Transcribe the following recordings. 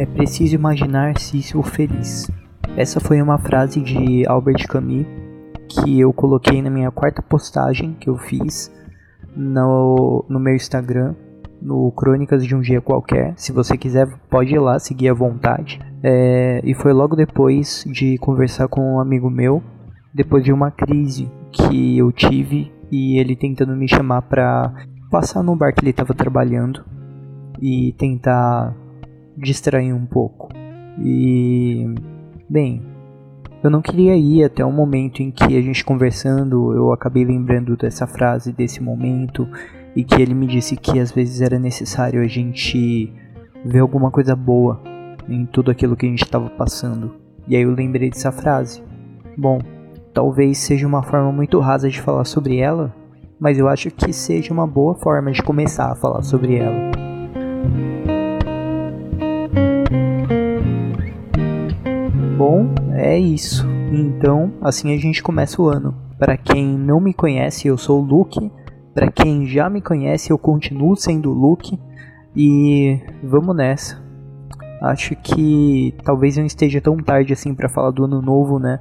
É preciso imaginar Cícero feliz. Essa foi uma frase de Albert Camus que eu coloquei na minha quarta postagem que eu fiz no, no meu Instagram, no Crônicas de um Dia Qualquer. Se você quiser, pode ir lá seguir à vontade. É, e foi logo depois de conversar com um amigo meu, depois de uma crise que eu tive e ele tentando me chamar para passar no bar que ele estava trabalhando e tentar distrair um pouco. E bem, eu não queria ir até o momento em que a gente conversando, eu acabei lembrando dessa frase, desse momento, e que ele me disse que às vezes era necessário a gente ver alguma coisa boa em tudo aquilo que a gente estava passando. E aí eu lembrei dessa frase. Bom, talvez seja uma forma muito rasa de falar sobre ela, mas eu acho que seja uma boa forma de começar a falar sobre ela. Bom, é isso. Então, assim a gente começa o ano. Para quem não me conhece, eu sou o Luke. Para quem já me conhece, eu continuo sendo o Luke. E vamos nessa. Acho que talvez eu esteja tão tarde assim para falar do ano novo, né?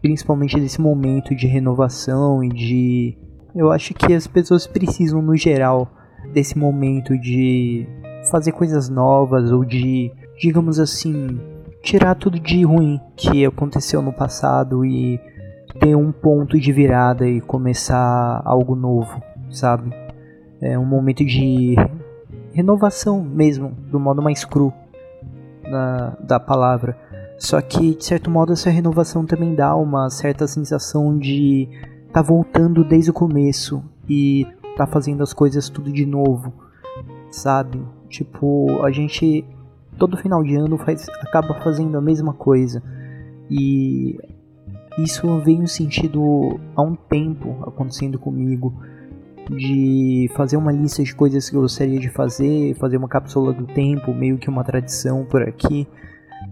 Principalmente desse momento de renovação e de. Eu acho que as pessoas precisam, no geral, desse momento de fazer coisas novas ou de, digamos assim, tirar tudo de ruim que aconteceu no passado e ter um ponto de virada e começar algo novo, sabe? É um momento de renovação mesmo, do modo mais cru da, da palavra. Só que, de certo modo, essa renovação também dá uma certa sensação de tá voltando desde o começo e tá fazendo as coisas tudo de novo, sabe? Tipo, a gente todo final de ano faz, acaba fazendo a mesma coisa. E isso vem no sentido há um tempo acontecendo comigo de fazer uma lista de coisas que eu gostaria de fazer, fazer uma cápsula do tempo, meio que uma tradição por aqui,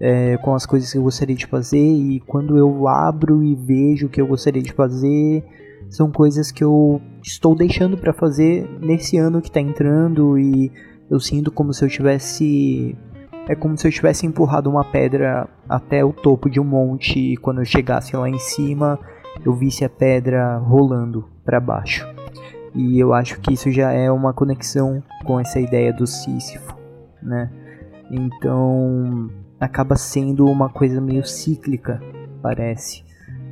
é, com as coisas que eu gostaria de fazer. E quando eu abro e vejo o que eu gostaria de fazer, são coisas que eu estou deixando para fazer nesse ano que está entrando e eu sinto como se eu tivesse é como se eu tivesse empurrado uma pedra até o topo de um monte e quando eu chegasse lá em cima eu visse a pedra rolando para baixo. E eu acho que isso já é uma conexão com essa ideia do Sísifo, né? Então acaba sendo uma coisa meio cíclica, parece,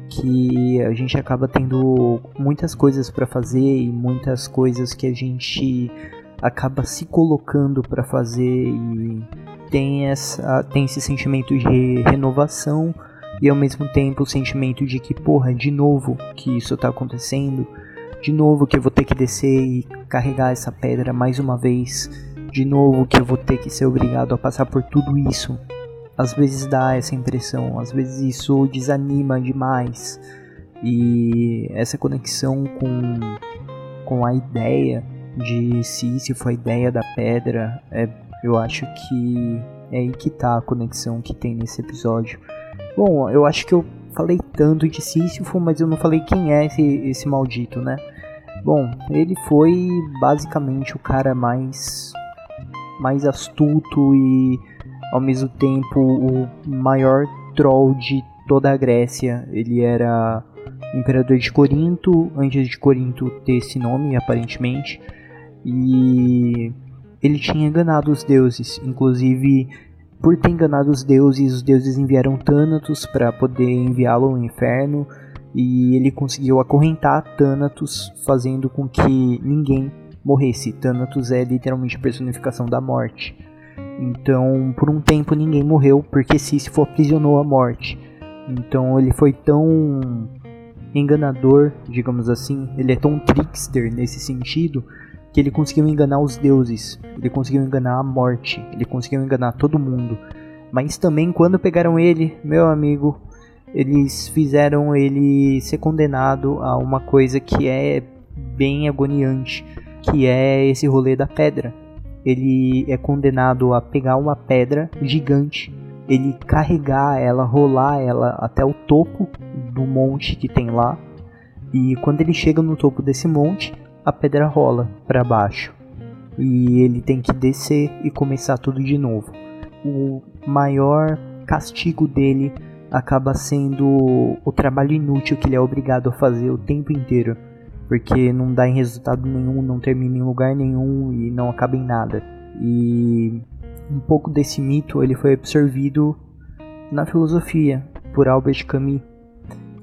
que a gente acaba tendo muitas coisas para fazer e muitas coisas que a gente acaba se colocando para fazer e tem, essa, tem esse sentimento de renovação e ao mesmo tempo o sentimento de que, porra, de novo que isso tá acontecendo, de novo que eu vou ter que descer e carregar essa pedra mais uma vez, de novo que eu vou ter que ser obrigado a passar por tudo isso. Às vezes dá essa impressão, às vezes isso desanima demais. E essa conexão com, com a ideia de Sísifo, a ideia da pedra, é eu acho que é aí que tá a conexão que tem nesse episódio. Bom, eu acho que eu falei tanto de Sísifo, mas eu não falei quem é esse, esse maldito, né? Bom, ele foi basicamente o cara mais mais astuto e ao mesmo tempo o maior troll de toda a Grécia. Ele era imperador de Corinto, antes de Corinto ter esse nome, aparentemente. E ele tinha enganado os deuses, inclusive por ter enganado os deuses, os deuses enviaram Thanatos para poder enviá-lo ao inferno e ele conseguiu acorrentar Thanatos, fazendo com que ninguém morresse. Thanatos é literalmente a personificação da morte. Então, por um tempo ninguém morreu porque Sísifo aprisionou a morte. Então, ele foi tão enganador, digamos assim, ele é tão trickster nesse sentido que ele conseguiu enganar os deuses, ele conseguiu enganar a morte, ele conseguiu enganar todo mundo. Mas também quando pegaram ele, meu amigo, eles fizeram ele ser condenado a uma coisa que é bem agoniante, que é esse rolê da pedra. Ele é condenado a pegar uma pedra gigante, ele carregar ela, rolar ela até o topo do monte que tem lá. E quando ele chega no topo desse monte, a pedra rola para baixo e ele tem que descer e começar tudo de novo. o maior castigo dele acaba sendo o trabalho inútil que ele é obrigado a fazer o tempo inteiro, porque não dá em resultado nenhum, não termina em lugar nenhum e não acaba em nada. E um pouco desse mito ele foi absorvido na filosofia por Albert Camus,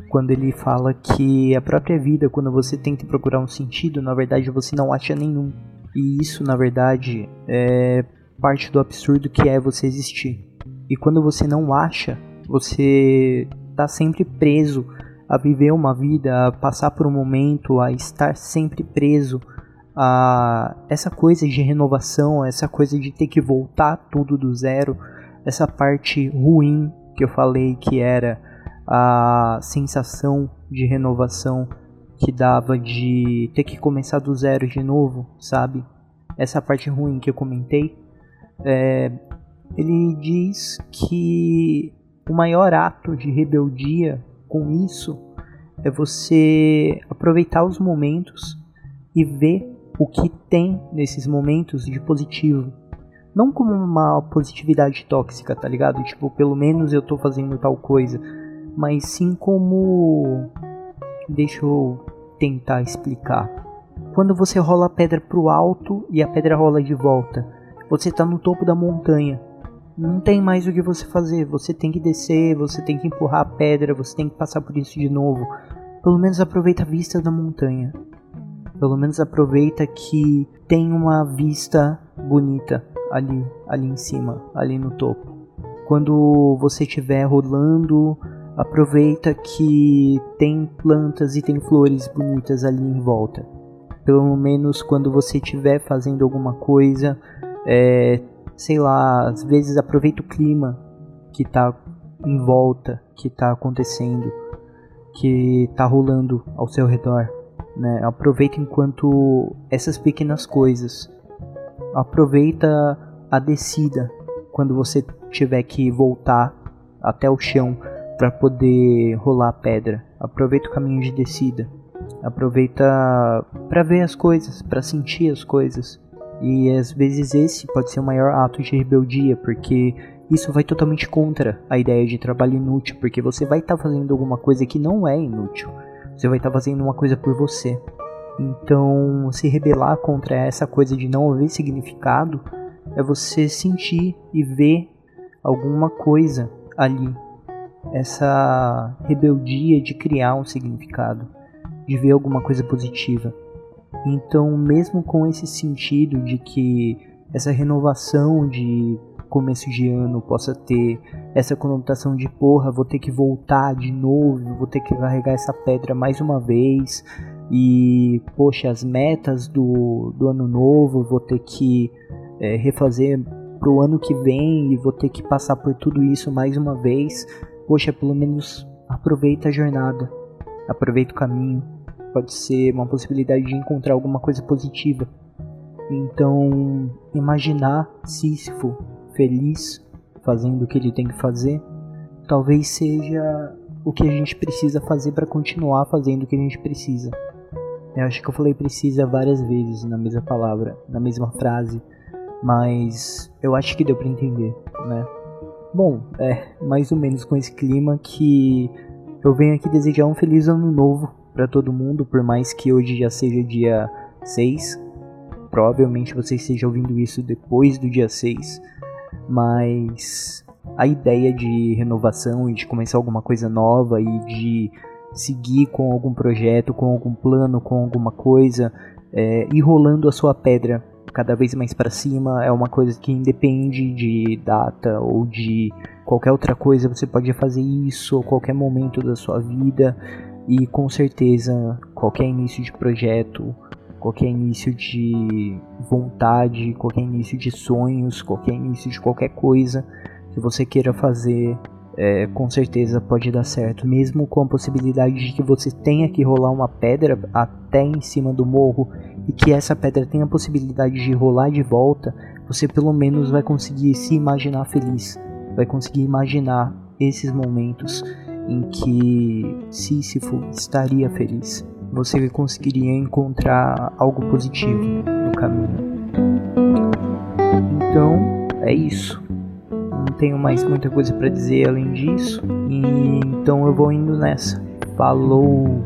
quando ele fala que a própria vida, quando você tenta procurar um sentido, na verdade você não acha nenhum. E isso, na verdade, é parte do absurdo que é você existir. E quando você não acha, você está sempre preso a viver uma vida, a passar por um momento, a estar sempre preso a essa coisa de renovação, essa coisa de ter que voltar tudo do zero, essa parte ruim que eu falei que era a sensação de renovação que dava de ter que começar do zero de novo, sabe? Essa parte ruim que eu comentei, é, ele diz que o maior ato de rebeldia com isso é você aproveitar os momentos e ver o que tem nesses momentos de positivo. Não como uma positividade tóxica, tá ligado? Tipo, pelo menos eu tô fazendo tal coisa. Mas sim como. Deixa eu tentar explicar. Quando você rola a pedra pro alto e a pedra rola de volta, você tá no topo da montanha não tem mais o que você fazer. Você tem que descer, você tem que empurrar a pedra, você tem que passar por isso de novo. Pelo menos aproveita a vista da montanha. Pelo menos aproveita que tem uma vista bonita ali, ali em cima, ali no topo. Quando você estiver rolando, aproveita que tem plantas e tem flores bonitas ali em volta. Pelo menos quando você estiver fazendo alguma coisa, é, sei lá, às vezes aproveita o clima que tá em volta, que tá acontecendo, que tá rolando ao seu redor, né? Aproveita enquanto essas pequenas coisas. Aproveita a descida quando você tiver que voltar até o chão para poder rolar a pedra. Aproveita o caminho de descida. Aproveita para ver as coisas, para sentir as coisas. E às vezes esse pode ser o maior ato de rebeldia, porque isso vai totalmente contra a ideia de trabalho inútil, porque você vai estar tá fazendo alguma coisa que não é inútil. Você vai estar tá fazendo uma coisa por você. Então, se rebelar contra essa coisa de não haver significado é você sentir e ver alguma coisa ali. Essa rebeldia de criar um significado, de ver alguma coisa positiva. Então, mesmo com esse sentido de que essa renovação de começo de ano possa ter essa conotação de porra, vou ter que voltar de novo, vou ter que carregar essa pedra mais uma vez e poxa, as metas do, do ano novo vou ter que é, refazer pro ano que vem e vou ter que passar por tudo isso mais uma vez. Poxa, pelo menos aproveita a jornada, aproveita o caminho pode ser uma possibilidade de encontrar alguma coisa positiva. Então, imaginar Sísifo feliz fazendo o que ele tem que fazer, talvez seja o que a gente precisa fazer para continuar fazendo o que a gente precisa. Eu acho que eu falei precisa várias vezes na mesma palavra, na mesma frase, mas eu acho que deu para entender, né? Bom, é mais ou menos com esse clima que eu venho aqui desejar um feliz ano novo para todo mundo, por mais que hoje já seja dia 6. Provavelmente você esteja ouvindo isso depois do dia 6, mas a ideia de renovação e de começar alguma coisa nova e de seguir com algum projeto, com algum plano, com alguma coisa, é, ir rolando a sua pedra cada vez mais para cima é uma coisa que independe de data ou de qualquer outra coisa, você pode fazer isso a qualquer momento da sua vida. E com certeza, qualquer início de projeto, qualquer início de vontade, qualquer início de sonhos, qualquer início de qualquer coisa que você queira fazer, é, com certeza pode dar certo, mesmo com a possibilidade de que você tenha que rolar uma pedra até em cima do morro e que essa pedra tenha a possibilidade de rolar de volta, você pelo menos vai conseguir se imaginar feliz, vai conseguir imaginar esses momentos em que Sísifo estaria feliz. Você conseguiria encontrar algo positivo no caminho. Então, é isso. não tenho mais muita coisa para dizer além disso. E então eu vou indo nessa. Falou!